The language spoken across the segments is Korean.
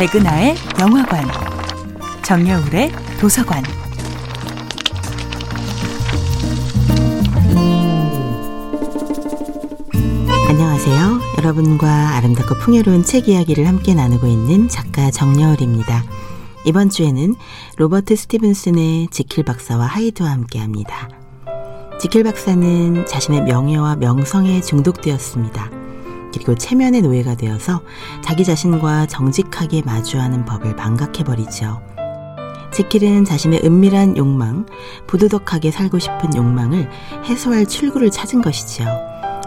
백은하의 영화관, 정여울의 도서관. 안녕하세요. 여러분과 아름답고 풍요로운 책 이야기를 함께 나누고 있는 작가 정여울입니다. 이번 주에는 로버트 스티븐슨의 지킬 박사와 하이드와 함께 합니다. 지킬 박사는 자신의 명예와 명성에 중독되었습니다. 그리고 체면의 노예가 되어서 자기 자신과 정직하게 마주하는 법을 반각해버리죠. 지킬은 자신의 은밀한 욕망, 부도덕하게 살고 싶은 욕망을 해소할 출구를 찾은 것이지요.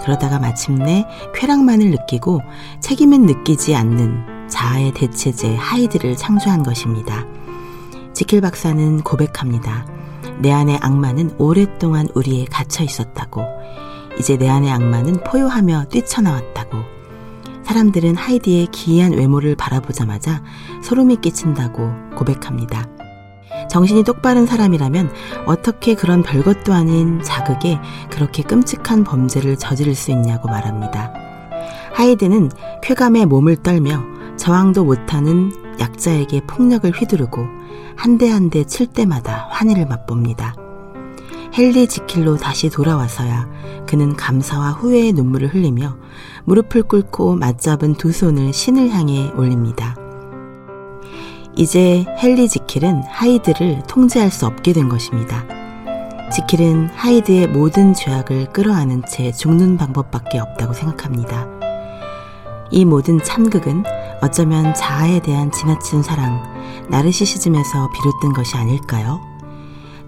그러다가 마침내 쾌락만을 느끼고 책임은 느끼지 않는 자아의 대체제 하이드를 창조한 것입니다. 지킬 박사는 고백합니다. 내 안의 악마는 오랫동안 우리에 갇혀 있었다고. 이제 내 안의 악마는 포효하며 뛰쳐나왔다고. 사람들은 하이디의 기이한 외모를 바라보자마자 소름이 끼친다고 고백합니다. 정신이 똑바른 사람이라면 어떻게 그런 별것도 아닌 자극에 그렇게 끔찍한 범죄를 저지를 수 있냐고 말합니다. 하이드는 쾌감에 몸을 떨며 저항도 못하는 약자에게 폭력을 휘두르고 한 대 한 대 칠 때마다 환희를 맛봅니다. 헨리 지킬로 다시 돌아와서야 그는 감사와 후회의 눈물을 흘리며 무릎을 꿇고 맞잡은 두 손을 신을 향해 올립니다. 이제 헨리 지킬은 하이드를 통제할 수 없게 된 것입니다. 지킬은 하이드의 모든 죄악을 끌어안은 채 죽는 방법밖에 없다고 생각합니다. 이 모든 참극은 어쩌면 자아에 대한 지나친 사랑, 나르시시즘에서 비롯된 것이 아닐까요?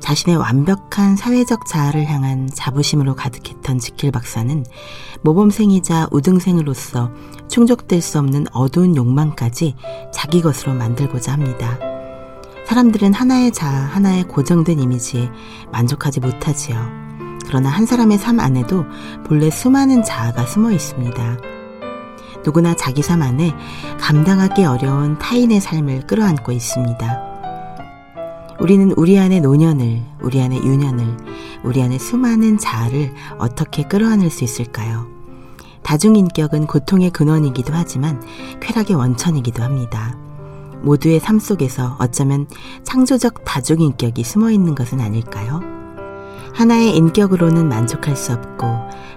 자신의 완벽한 사회적 자아를 향한 자부심으로 가득했던 지킬 박사는 모범생이자 우등생으로서 충족될 수 없는 어두운 욕망까지 자기 것으로 만들고자 합니다. 사람들은 하나의 자아, 하나의 고정된 이미지에 만족하지 못하지요. 그러나 한 사람의 삶 안에도 본래 수많은 자아가 숨어 있습니다. 누구나 자기 삶 안에 감당하기 어려운 타인의 삶을 끌어안고 있습니다. 우리는 우리 안의 노년을, 우리 안의 유년을, 우리 안의 수많은 자아를 어떻게 끌어안을 수 있을까요? 다중인격은 고통의 근원이기도 하지만 쾌락의 원천이기도 합니다. 모두의 삶 속에서 어쩌면 창조적 다중인격이 숨어 있는 것은 아닐까요? 하나의 인격으로는 만족할 수 없고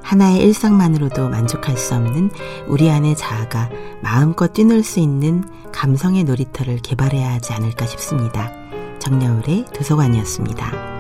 하나의 일상만으로도 만족할 수 없는 우리 안의 자아가 마음껏 뛰놀 수 있는 감성의 놀이터를 개발해야 하지 않을까 싶습니다. 정여울의 도서관이었습니다.